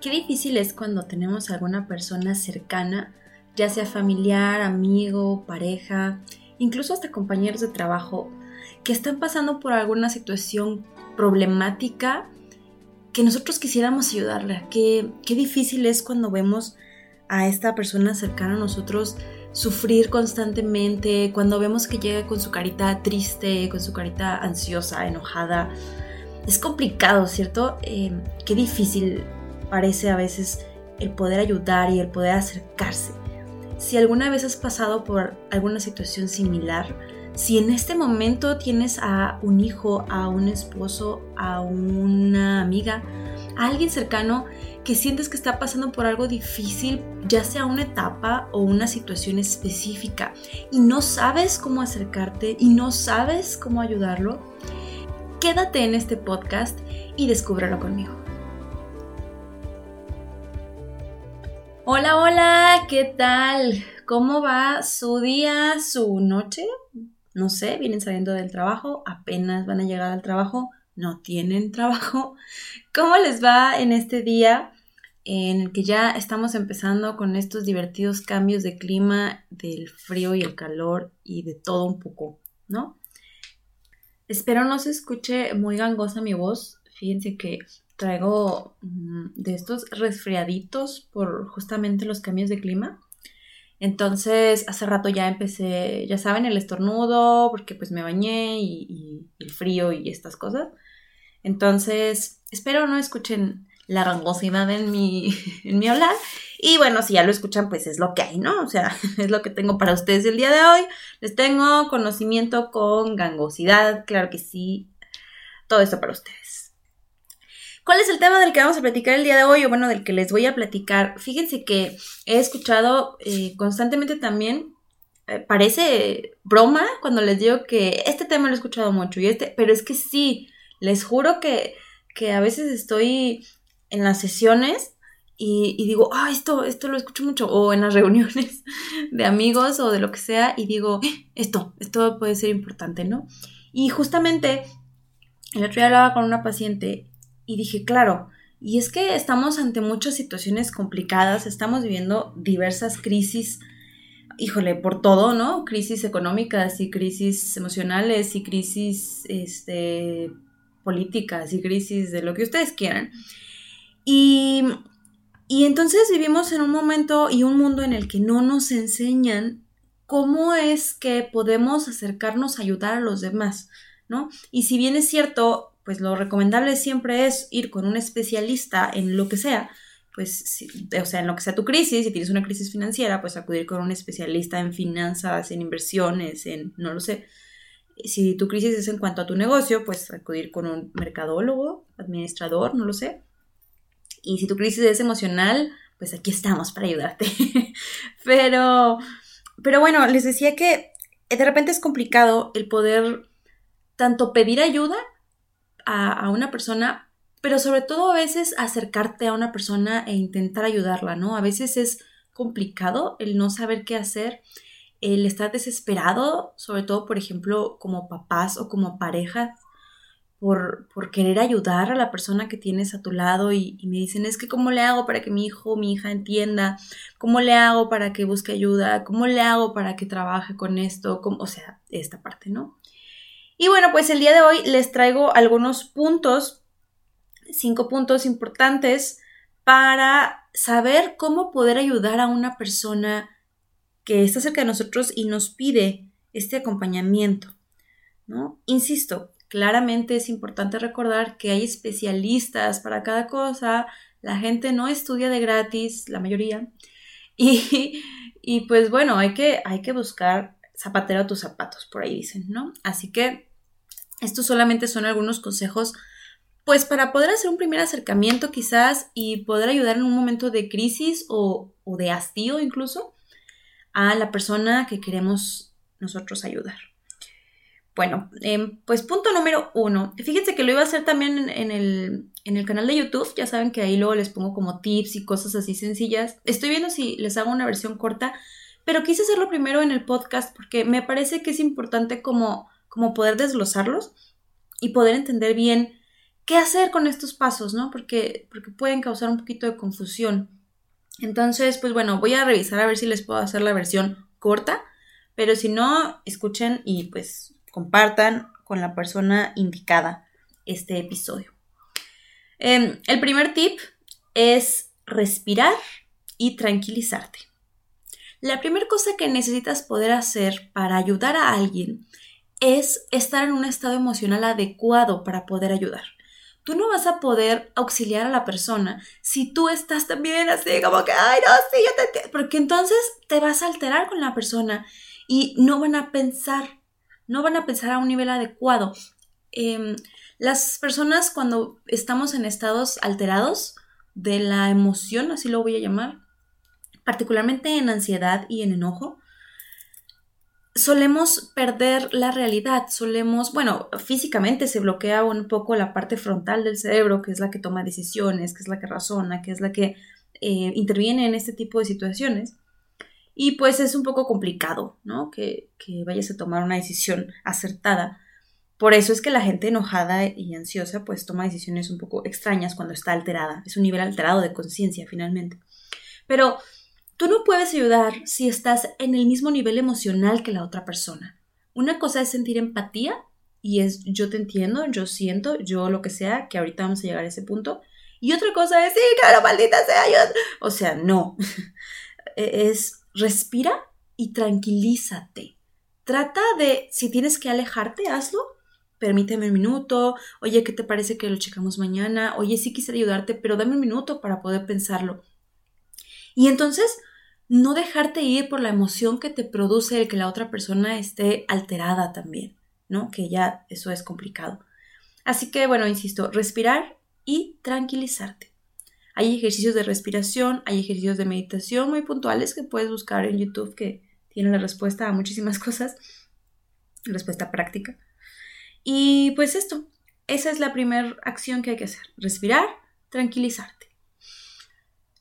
qué difícil es cuando tenemos alguna persona cercana, ya sea familiar, amigo, pareja, incluso hasta compañeros de trabajo, que están pasando por alguna situación problemática que nosotros quisiéramos ayudarle. Qué, qué difícil es cuando vemos a esta persona cercana a nosotros sufrir constantemente, cuando vemos que llega con su carita triste, con su carita ansiosa, enojada. Es complicado, ¿cierto? Eh, qué difícil parece a veces el poder ayudar y el poder acercarse. Si alguna vez has pasado por alguna situación similar, si en este momento tienes a un hijo, a un esposo, a una amiga, a alguien cercano que sientes que está pasando por algo difícil, ya sea una etapa o una situación específica, y no sabes cómo acercarte y no sabes cómo ayudarlo, quédate en este podcast y descúbrelo conmigo. Hola, hola, ¿qué tal? ¿Cómo va su día, su noche? No sé, vienen saliendo del trabajo, apenas van a llegar al trabajo, no tienen trabajo. ¿Cómo les va en este día? en el que ya estamos empezando con estos divertidos cambios de clima, del frío y el calor y de todo un poco, ¿no? Espero no se escuche muy gangosa mi voz. Fíjense que traigo mm, de estos resfriaditos por justamente los cambios de clima. Entonces, hace rato ya empecé, ya saben, el estornudo, porque pues me bañé y, el frío y estas cosas. Entonces, espero no escuchen la gangosidad en mi, en mi hablar. Y bueno, si ya lo escuchan, pues es lo que hay, ¿no? O sea, es lo que tengo para ustedes el día de hoy. Les tengo conocimiento con gangosidad, claro que sí. Todo esto para ustedes. ¿Cuál es el tema del que vamos a platicar el día de hoy? O bueno, del que les voy a platicar. Fíjense que he escuchado eh, constantemente también eh, parece broma cuando les digo que este tema lo he escuchado mucho y este, pero es que sí, les juro que, que a veces estoy en las sesiones y, digo, ah, esto, esto lo escucho mucho, o en las reuniones de amigos o de lo que sea, y digo, eh, esto, esto puede ser importante, ¿no? Y justamente el otro día hablaba con una paciente y dije, claro, y es que estamos ante muchas situaciones complicadas, estamos viviendo diversas crisis, híjole, por todo, ¿no? Crisis económicas y crisis emocionales y crisis este, políticas y crisis de lo que ustedes quieran. Y, entonces vivimos en un momento y un mundo en el que no nos enseñan cómo es que podemos acercarnos a ayudar a los demás, ¿no? Y si bien es cierto, pues lo recomendable siempre es ir con un especialista en lo que sea, pues, o sea, en lo que sea tu crisis, si tienes una crisis financiera, pues acudir con un especialista en finanzas, en inversiones, en, no lo sé. Si tu crisis es en cuanto a tu negocio, pues acudir con un mercadólogo, administrador, no lo sé. Y si tu crisis es emocional, pues aquí estamos para ayudarte. pero, pero bueno, les decía que de repente es complicado el poder tanto pedir ayuda a, una persona, pero sobre todo a veces acercarte a una persona e intentar ayudarla, ¿no? A veces es complicado el no saber qué hacer, el estar desesperado, sobre todo, por ejemplo, como papás o como parejas por, querer ayudar a la persona que tienes a tu lado y, me dicen, es que cómo le hago para que mi hijo o mi hija entienda, cómo le hago para que busque ayuda, cómo le hago para que trabaje con esto, o sea, esta parte, ¿no? Y bueno, pues el día de hoy les traigo algunos puntos, cinco puntos importantes para saber cómo poder ayudar a una persona que está cerca de nosotros y nos pide este acompañamiento, ¿no? Insisto, Claramente es importante recordar que hay especialistas para cada cosa, la gente no estudia de gratis, la mayoría, y, y pues bueno, hay que, hay que buscar zapatero a tus zapatos, por ahí dicen, ¿no? Así que estos solamente son algunos consejos, pues para poder hacer un primer acercamiento quizás y poder ayudar en un momento de crisis o, o de hastío incluso a la persona que queremos nosotros ayudar. Bueno, em, pues punto número uno. Fíjense que lo iba a hacer también en, el, en, el, canal de YouTube. Ya saben que ahí luego les pongo como tips y cosas así sencillas. Estoy viendo si les hago una versión corta, pero quise hacerlo primero en el podcast porque me parece que es importante como, como poder desglosarlos y poder entender bien qué hacer con estos pasos, ¿no? Porque, porque pueden causar un poquito de confusión. Entonces, pues bueno, voy a revisar a ver si les puedo hacer la versión corta, pero si no, escuchen y pues compartan con la persona indicada este episodio. Em, el primer tip es respirar y tranquilizarte. La primera cosa que necesitas poder hacer para ayudar a alguien es estar en un estado emocional adecuado para poder ayudar. Tú no vas a poder auxiliar a la persona si tú estás también así como que, ay, no, sí, yo te entiendo. Porque entonces te vas a alterar con la persona y no van a pensar, no van a pensar a un nivel adecuado. Em, las personas cuando estamos en estados alterados de la emoción, así lo voy a llamar, particularmente en ansiedad y en enojo, solemos perder la realidad, solemos, bueno, físicamente se bloquea un poco la parte frontal del cerebro, que es la que toma decisiones, que es la que razona, que es la que eh, interviene en este tipo de situaciones. Y pues es un poco complicado, ¿no? Que, que vayas a tomar una decisión acertada. Por eso es que la gente enojada y ansiosa pues toma decisiones un poco extrañas cuando está alterada. Es un nivel alterado de conciencia finalmente. Pero Tú no puedes ayudar si estás en el mismo nivel emocional que la otra persona. Una cosa es sentir empatía y es yo te entiendo, yo siento, yo lo que sea, que ahorita vamos a llegar a ese punto. Y otra cosa es, sí, claro, maldita sea, yo... O sea, no. E-, es respira y tranquilízate. Trata de, si tienes que alejarte, hazlo. Permíteme un minuto. Oye, ¿qué te parece que lo checamos mañana? Oye, sí quisiera ayudarte, pero dame un minuto para poder pensarlo. Y entonces, no dejarte ir por la emoción que te produce el que la otra persona esté alterada también, ¿no? Que ya eso es complicado. Así que, bueno, insisto, respirar y tranquilizarte. Hay ejercicios de respiración, hay ejercicios de meditación muy puntuales que puedes buscar en YouTube que tienen la respuesta a muchísimas cosas, respuesta práctica. Y pues esto, esa es la primera acción que hay que hacer, respirar, tranquilizarte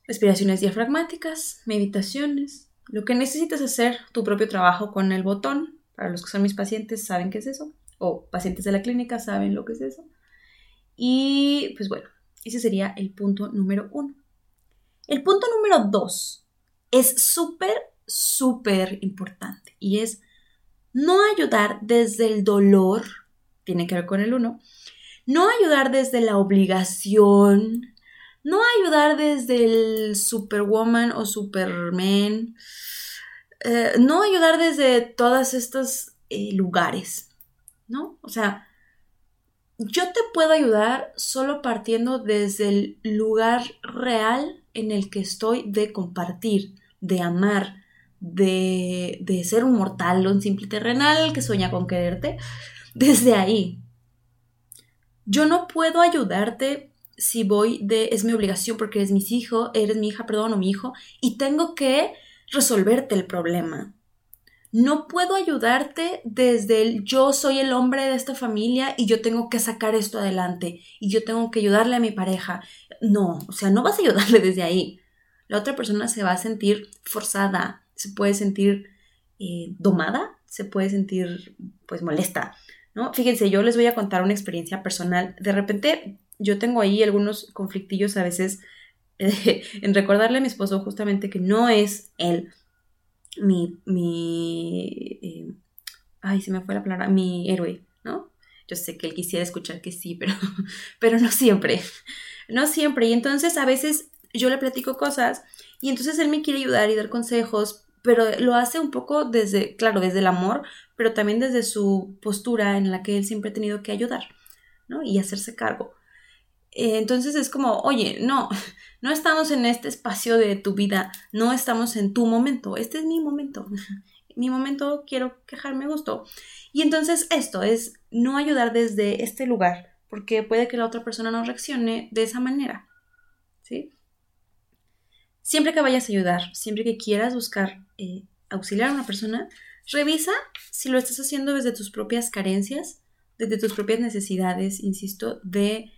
respiraciones diafragmáticas, meditaciones, lo que necesitas hacer tu propio trabajo con el botón. Para los que son mis pacientes saben qué es eso, o pacientes de la clínica saben lo que es eso. Y pues bueno, ese sería el punto número uno. El punto número dos es súper, súper importante y es no ayudar desde el dolor, tiene que ver con el uno, no ayudar desde la obligación, no ayudar desde el Superwoman o Superman, eh, no ayudar desde todos estos eh, lugares, ¿no? O sea, yo te puedo ayudar solo partiendo desde el lugar real en el que estoy de compartir, de amar, de, de ser un mortal, un simple terrenal que sueña con quererte, desde ahí. Yo no puedo ayudarte si voy de es mi obligación porque eres mi hijo, eres mi hija, perdón, o mi hijo, y tengo que resolverte el problema. No puedo ayudarte desde el yo soy el hombre de esta familia y yo tengo que sacar esto adelante y yo tengo que ayudarle a mi pareja. No, o sea, no vas a ayudarle desde ahí. La otra persona se va a sentir forzada, se puede sentir eh, domada, se puede sentir pues molesta. ¿no? Fíjense, yo les voy a contar una experiencia personal. De repente yo tengo ahí algunos conflictillos a veces en recordarle a mi esposo justamente que no es él mi, mi, eh, ay, se me fue la palabra, mi héroe, ¿no? Yo sé que él quisiera escuchar que sí, pero, pero no siempre, no siempre. Y entonces a veces yo le platico cosas y entonces él me quiere ayudar y dar consejos, pero lo hace un poco desde, claro, desde el amor, pero también desde su postura en la que él siempre ha tenido que ayudar, ¿no? Y hacerse cargo. Eh, entonces es como, oye, no, no estamos en este espacio de tu vida, no estamos en tu momento, este es mi momento. Mi momento quiero quejarme gusto. Y entonces esto es no ayudar desde este lugar, porque puede que la otra persona no reaccione de esa manera. ¿Sí? Siempre que vayas a ayudar, siempre que quieras buscar eh, auxiliar a una persona, revisa si lo estás haciendo desde tus propias carencias, desde tus propias necesidades, insisto, de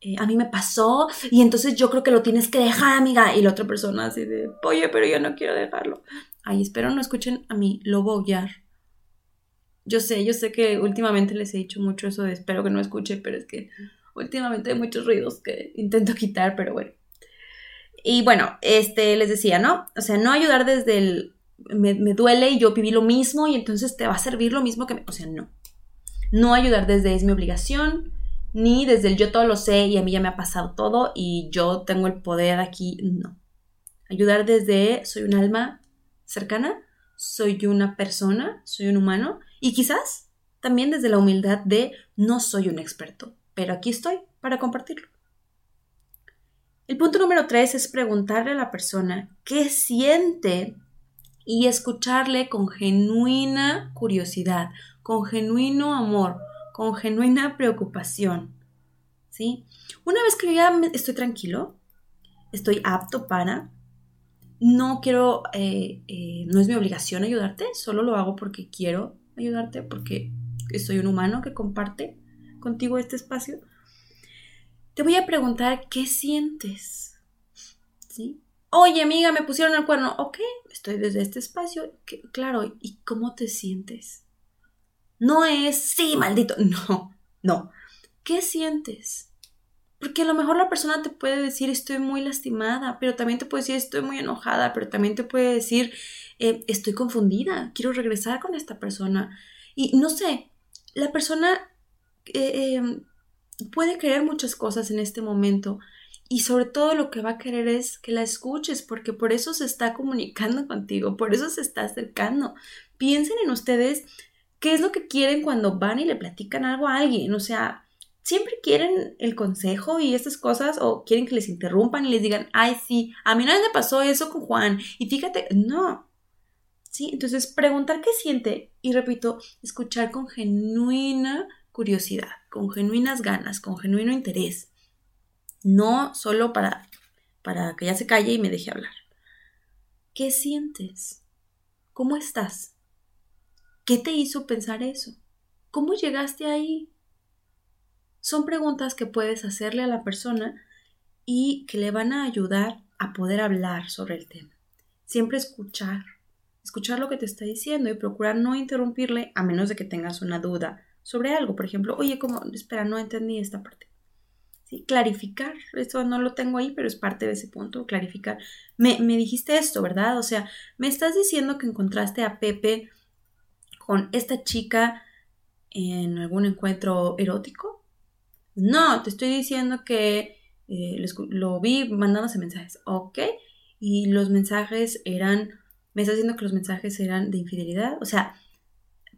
eh, a mí me pasó y entonces yo creo que lo tienes que dejar, amiga. Y la otra persona así de, oye, pero yo no quiero dejarlo. Ay, espero no escuchen a mi lobo aullar. Yo sé, yo sé que últimamente les he dicho mucho eso de espero que no escuche, pero es que últimamente hay muchos ruidos que intento quitar, pero bueno. Y bueno, este, les decía, ¿no? O sea, no ayudar desde el me, duele y yo viví lo mismo y entonces te va a servir lo mismo que me... O sea, no. No ayudar desde es mi obligación, ni desde el yo todo lo sé y a mí ya me ha pasado todo y yo tengo el poder aquí, no. Ayudar desde soy un alma cercana, soy una persona, soy un humano y quizás también desde la humildad de no soy un experto, pero aquí estoy para compartirlo. El punto número tres es preguntarle a la persona qué siente y escucharle con genuina curiosidad, con genuino amor, con genuina preocupación. ¿Sí? Una vez que yo ya estoy tranquilo, estoy apto para, no quiero, eh, eh, no es mi obligación ayudarte, solo lo hago porque quiero ayudarte, porque soy un humano que comparte contigo este espacio. Te voy a preguntar qué sientes. ¿Sí? Oye, amiga, me pusieron el cuerno. Ok, estoy desde este espacio. claro, ¿y cómo te sientes? No es, sí, maldito. No, no. ¿Qué sientes? Porque a lo mejor la persona te puede decir estoy muy lastimada, pero también te puede decir estoy muy enojada, pero también te puede decir eh, estoy confundida, quiero regresar con esta persona. Y no sé, la persona eh, em, puede creer muchas cosas en este momento y sobre todo lo que va a querer es que la escuches, porque por eso se está comunicando contigo, por eso se está acercando. Piensen en ustedes qué es lo que quieren cuando van y le platican algo a alguien. O sea, siempre quieren el consejo y estas cosas o quieren que les interrumpan y les digan, ay, sí, a mí no me pasó eso con Juan. Y fíjate, no. Sí, entonces preguntar qué siente y repito, escuchar con genuina curiosidad, con genuinas ganas, con genuino interés. No solo para, para que ya se calle y me deje hablar. ¿Qué sientes? ¿Cómo estás? ¿Qué te hizo pensar eso? ¿Cómo llegaste ahí? Son preguntas que puedes hacerle a la persona y que le van a ayudar a poder hablar sobre el tema. Siempre escuchar, escuchar lo que te está diciendo y procurar no interrumpirle a menos de que tengas una duda sobre algo. Por ejemplo, oye, ¿cómo? Espera, no entendí esta parte. Clarificar, eso no lo tengo ahí, pero es parte de ese punto, clarificar. Me, dijiste esto, ¿verdad? O sea, me estás diciendo que encontraste a Pepe con esta chica en algún encuentro erótico. No, te estoy diciendo que eh, lo vi mandándose mensajes, ¿ok? Y los mensajes eran, me estás diciendo que los mensajes eran de infidelidad, o sea,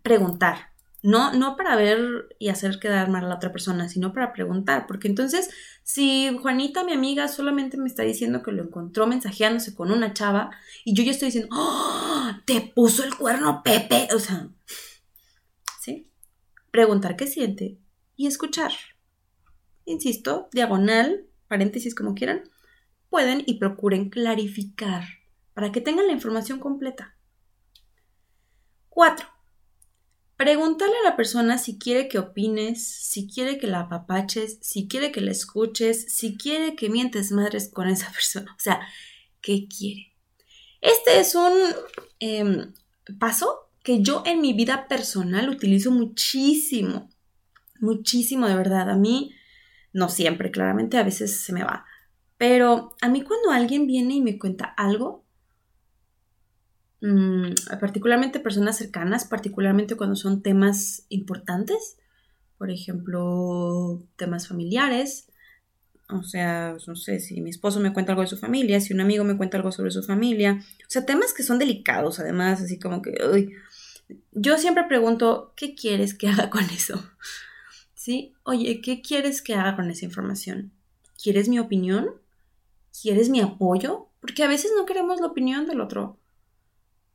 preguntar, no, no para ver y hacer quedar mal a la otra persona, sino para preguntar. Porque entonces, si Juanita, mi amiga, solamente me está diciendo que lo encontró mensajeándose con una chava, y yo ya estoy diciendo, ¡Oh! ¡Te puso el cuerno, Pepe! O sea, ¿sí? Preguntar qué siente y escuchar. Insisto, diagonal, paréntesis como quieran, pueden y procuren clarificar para que tengan la información completa. Cuatro. Preguntarle a la persona si quiere que opines, si quiere que la apapaches, si quiere que la escuches, si quiere que mientes madres con esa persona. O sea, ¿qué quiere? Este es un em, paso que yo en mi vida personal utilizo muchísimo, muchísimo de verdad. A mí, no siempre, claramente, a veces se me va. Pero a mí cuando alguien viene y me cuenta algo, Mm, particularmente personas cercanas, particularmente cuando son temas importantes, por ejemplo, temas familiares. O sea, no sé, si mi esposo me cuenta algo de su familia, si un amigo me cuenta algo sobre su familia. O sea, temas que son delicados, además, así como que, Yo siempre pregunto, ¿qué quieres que haga con eso? ¿Sí? Oye, ¿qué quieres que haga con esa información? ¿Quieres mi opinión? ¿Quieres mi apoyo? Porque a veces no queremos la opinión del otro.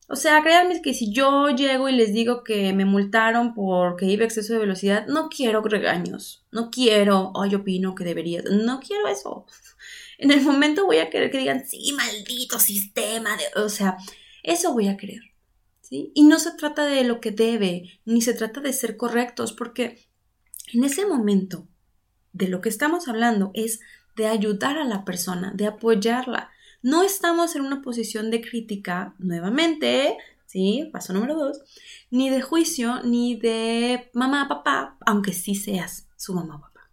O sea, créanme que si yo llego y les digo que me multaron porque iba a exceso de velocidad, no quiero regaños, no quiero, ay, yo opino que debería, no quiero eso. En el momento voy a querer que digan, sí, maldito sistema, de... o sea, eso voy a querer. ¿sí? Y no se trata de lo que debe, ni se trata de ser correctos, porque en ese momento de lo que estamos hablando es de ayudar a la persona, de apoyarla, no estamos en una posición de crítica, nuevamente, ¿sí? Paso número dos, ni de juicio, ni de mamá, papá, aunque sí seas su mamá o papá.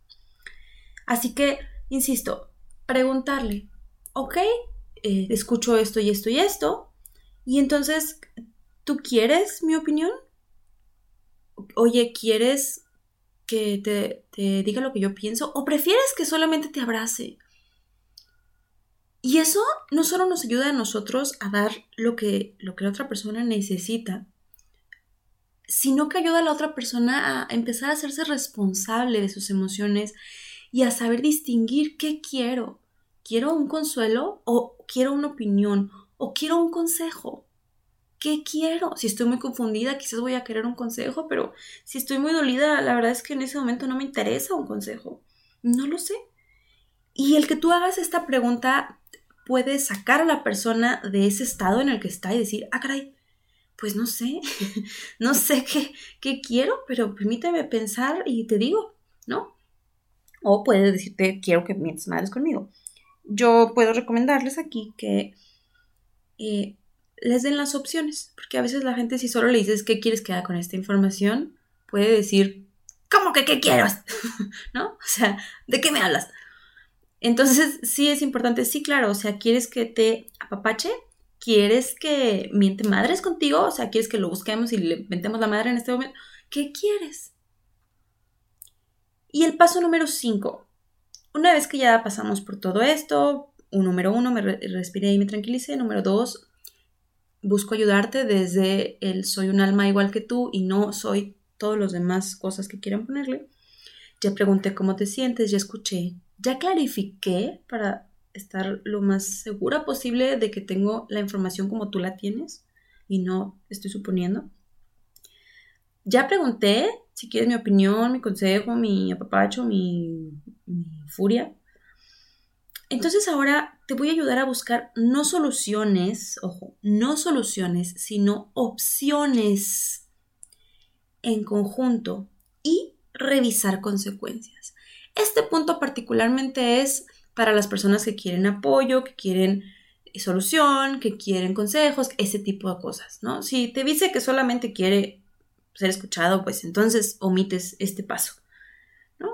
Así que, insisto, preguntarle, ok, eh, escucho esto y esto y esto, y entonces, ¿tú quieres mi opinión? Oye, ¿quieres que te, te diga lo que yo pienso? ¿O prefieres que solamente te abrace? Y eso no solo nos ayuda a nosotros a dar lo que, lo que la otra persona necesita, sino que ayuda a la otra persona a empezar a hacerse responsable de sus emociones y a saber distinguir qué quiero. ¿Quiero un consuelo o quiero una opinión o quiero un consejo? ¿Qué quiero? Si estoy muy confundida, quizás voy a querer un consejo, pero si estoy muy dolida, la verdad es que en ese momento no me interesa un consejo. No lo sé. Y el que tú hagas esta pregunta puede sacar a la persona de ese estado en el que está y decir, ah, caray, pues no sé, no sé qué, qué quiero, pero permíteme pensar y te digo, ¿no? O puede decirte, quiero que mientes madres conmigo. Yo puedo recomendarles aquí que eh, les den las opciones, porque a veces la gente si solo le dices qué quieres que haga con esta información, puede decir, ¿cómo que qué quiero? ¿No? O sea, ¿de qué me hablas? Entonces, sí es importante, sí, claro, o sea, ¿quieres que te apapache? ¿Quieres que miente madres contigo? O sea, ¿quieres que lo busquemos y le mentemos la madre en este momento? ¿Qué quieres? Y el paso número 5. Una vez que ya pasamos por todo esto, un número uno, me respiré y me tranquilicé. Número dos, busco ayudarte desde el soy un alma igual que tú y no soy todos los demás cosas que quieran ponerle. Ya pregunté cómo te sientes, ya escuché ya clarifiqué para estar lo más segura posible de que tengo la información como tú la tienes y no estoy suponiendo. Ya pregunté si quieres mi opinión, mi consejo, mi apapacho, mi, furia. Entonces ahora te voy a ayudar a buscar no soluciones, ojo, no soluciones, sino opciones en conjunto y revisar consecuencias. Este punto particularmente es para las personas que quieren apoyo, que quieren solución, que quieren consejos, ese tipo de cosas, ¿no? Si te dice que solamente quiere ser escuchado, pues entonces omites este paso, ¿no?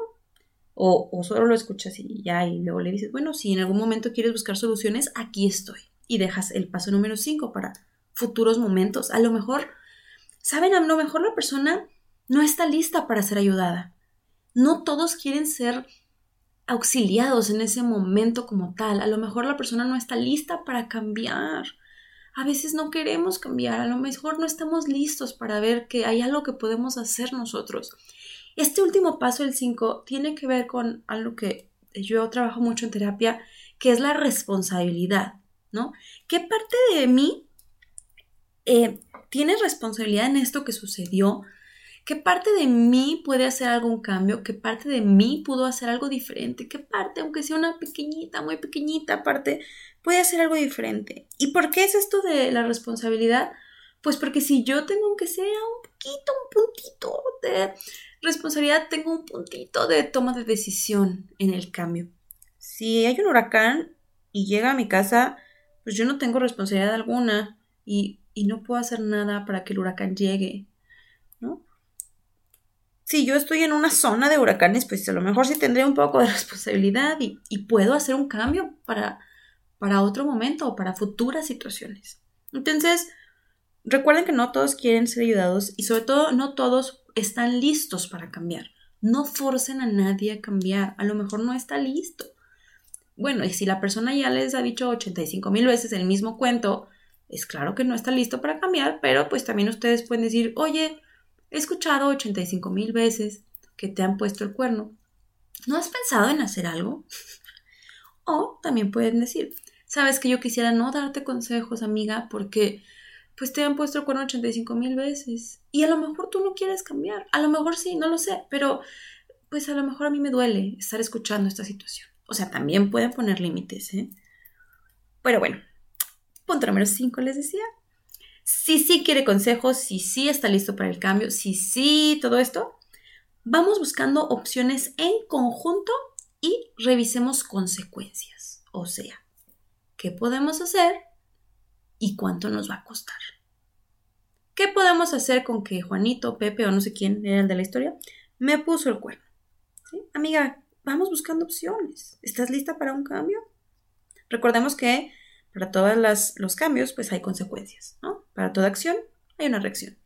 O, solo lo escuchas y ya, y luego le dices, bueno, si en algún momento quieres buscar soluciones, aquí estoy. Y dejas el paso número 5 para futuros momentos. A lo mejor, ¿saben? A lo mejor la persona no está lista para ser ayudada. No todos quieren ser auxiliados en ese momento como tal. A lo mejor la persona no está lista para cambiar. A veces no queremos cambiar, a lo mejor no estamos listos para ver que hay algo que podemos hacer nosotros. Este último paso, el 5, tiene que ver con algo que yo trabajo mucho en terapia, que es la responsabilidad, ¿no? ¿Qué parte de mí eh, tiene responsabilidad en esto que sucedió? ¿Qué parte de mí puede hacer algún cambio? ¿Qué parte de mí pudo hacer algo diferente? ¿Qué parte, aunque sea una pequeñita, muy pequeñita parte, puede hacer algo diferente? ¿Y por qué es esto de la responsabilidad? Pues porque si yo tengo, aunque sea un poquito, un puntito de responsabilidad, tengo un puntito de toma de decisión en el cambio. Si hay un huracán y llega a mi casa, pues yo no tengo responsabilidad alguna y, y no puedo hacer nada para que el huracán llegue, ¿no? Si yo estoy en una zona de huracanes, pues a lo mejor sí tendré un poco de responsabilidad y, puedo hacer un cambio para, para otro momento o para futuras situaciones. Entonces, recuerden que no todos quieren ser ayudados y sobre todo no todos están listos para cambiar. No forcen a nadie a cambiar. A lo mejor no está listo. Bueno, y si la persona ya les ha dicho 85 mil veces el mismo cuento, es claro que no está listo para cambiar, pero pues también ustedes pueden decir, oye, He escuchado 85 mil veces que te han puesto el cuerno. ¿No has pensado en hacer algo? o también pueden decir, sabes que yo quisiera no darte consejos, amiga, porque pues te han puesto el cuerno 85 mil veces. Y a lo mejor tú no quieres cambiar. A lo mejor sí, no lo sé, pero pues a lo mejor a mí me duele estar escuchando esta situación. O sea, también pueden poner límites, ¿eh? Pero bueno, punto número 5 les decía, si sí quiere consejos, si sí está listo para el cambio, si sí todo esto, vamos buscando opciones en conjunto y revisemos consecuencias. O sea, ¿qué podemos hacer y cuánto nos va a costar? ¿Qué podemos hacer con que Juanito, Pepe o no sé quién era el de la historia me puso el cuerno? Amiga, vamos buscando opciones. ¿Estás lista para un cambio? Recordemos que para todos los cambios, pues hay consecuencias, ¿no? Para toda acción hay una reacción.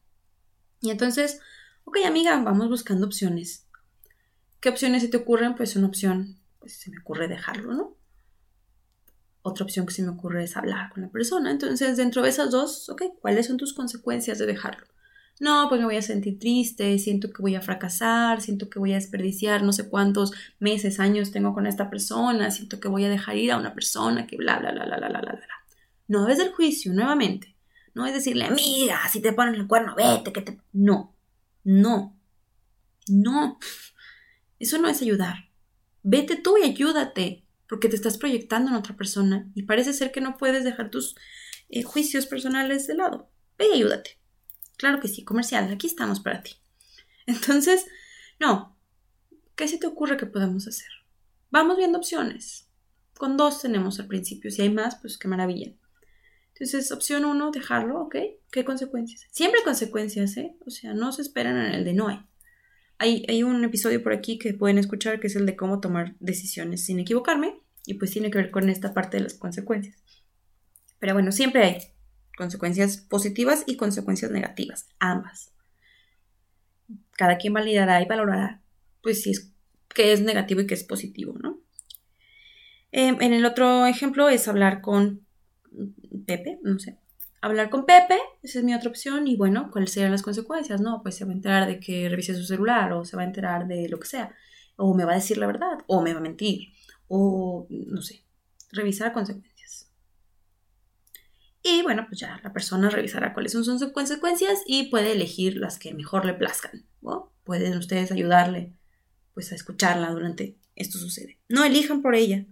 Y entonces, ok, amiga, vamos buscando opciones. ¿Qué opciones se te ocurren? Pues una opción, pues se me ocurre dejarlo, ¿no? Otra opción que se me ocurre es hablar con la persona. Entonces, dentro de esas dos, ok, ¿cuáles son tus consecuencias de dejarlo? No, pues me voy a sentir triste, siento que voy a fracasar, siento que voy a desperdiciar no sé cuántos meses, años tengo con esta persona, siento que voy a dejar ir a una persona que bla, bla, bla, bla, bla, bla, bla. No es del juicio, nuevamente. No es decirle, amiga, si te ponen el cuerno, vete, que te... No, no, no. Eso no es ayudar. Vete tú y ayúdate, porque te estás proyectando en otra persona y parece ser que no puedes dejar tus eh, juicios personales de lado. Ve y ayúdate. Claro que sí, comercial, aquí estamos para ti. Entonces, no, ¿qué se te ocurre que podemos hacer? Vamos viendo opciones. Con dos tenemos al principio, si hay más, pues qué maravilla. Entonces, opción uno, dejarlo, ¿ok? ¿Qué consecuencias? Siempre hay consecuencias, ¿eh? O sea, no se esperan en el de no hay. hay. Un episodio por aquí que pueden escuchar que es el de cómo tomar decisiones sin equivocarme y pues tiene que ver con esta parte de las consecuencias. Pero bueno, siempre hay consecuencias positivas y consecuencias negativas, ambas. Cada quien validará y valorará, pues si es que es negativo y que es positivo, ¿no? Em, en el otro ejemplo es hablar con Pepe, no sé. Hablar con Pepe, esa es mi otra opción, y bueno, ¿cuáles serían las consecuencias? No, pues se va a enterar de que revise su celular, o se va a enterar de lo que sea, o me va a decir la verdad, o me va a mentir, o no sé, revisar consecuencias. Y bueno, pues ya la persona revisará cuáles son sus consecuencias y puede elegir las que mejor le plazcan. Pueden ustedes ayudarle pues a escucharla durante esto sucede. No elijan por ella,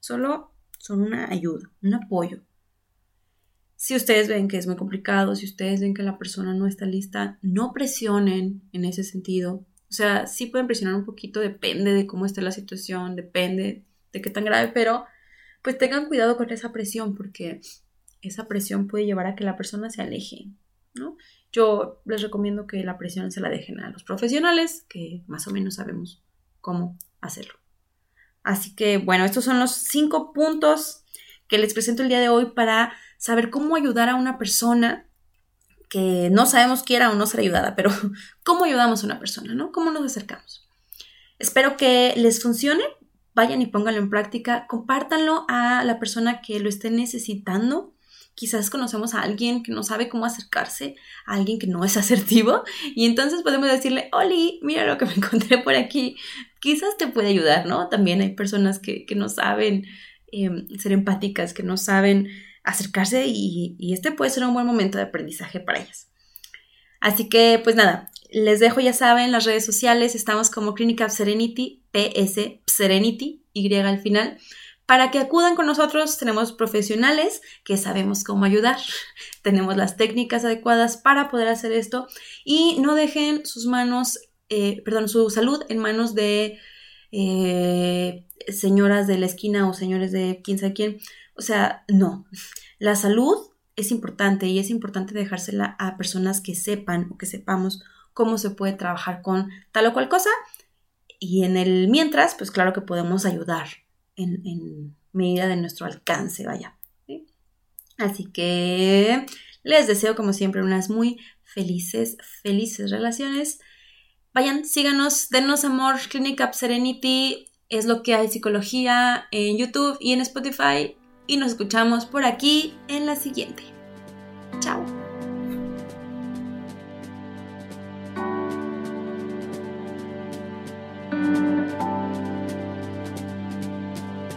solo son una ayuda, un apoyo. Si ustedes ven que es muy complicado, si ustedes ven que la persona no está lista, no presionen en ese sentido. O sea, sí pueden presionar un poquito, depende de cómo esté la situación, depende de qué tan grave, pero pues tengan cuidado con esa presión porque esa presión puede llevar a que la persona se aleje, ¿no? Yo les recomiendo que la presión se la dejen a los profesionales, que más o menos sabemos cómo hacerlo. Así que, bueno, estos son los cinco puntos que les presento el día de hoy para saber cómo ayudar a una persona que no sabemos quiera o no ser ayudada, pero cómo ayudamos a una persona, ¿no? ¿Cómo nos acercamos? Espero que les funcione. Vayan y pónganlo en práctica. Compártanlo a la persona que lo esté necesitando quizás conocemos a alguien que no sabe cómo acercarse, a alguien que no es asertivo, y entonces podemos decirle, Oli, mira lo que me encontré por aquí, quizás te puede ayudar, ¿no? También hay personas que, no saben em, ser empáticas, que no saben acercarse y, este puede ser un buen momento de aprendizaje para ellas. Así que, pues nada, les dejo, ya saben, las redes sociales, estamos como Clinic Serenity, PS Serenity, Y al final. Para que acudan con nosotros tenemos profesionales que sabemos cómo ayudar, tenemos las técnicas adecuadas para poder hacer esto y no dejen sus manos, eh, perdón, su salud en manos de eh, señoras de la esquina o señores de quién sabe quién. O sea, no. La salud es importante y es importante dejársela a personas que sepan o que sepamos cómo se puede trabajar con tal o cual cosa. Y en el mientras, pues claro que podemos ayudar en, medida de nuestro alcance, vaya. Así que les deseo como siempre unas muy felices, felices relaciones. Vayan, síganos, denos amor, Clinic Up Serenity, es lo que hay psicología en YouTube y en Spotify. Y nos escuchamos por aquí en la siguiente. Chao.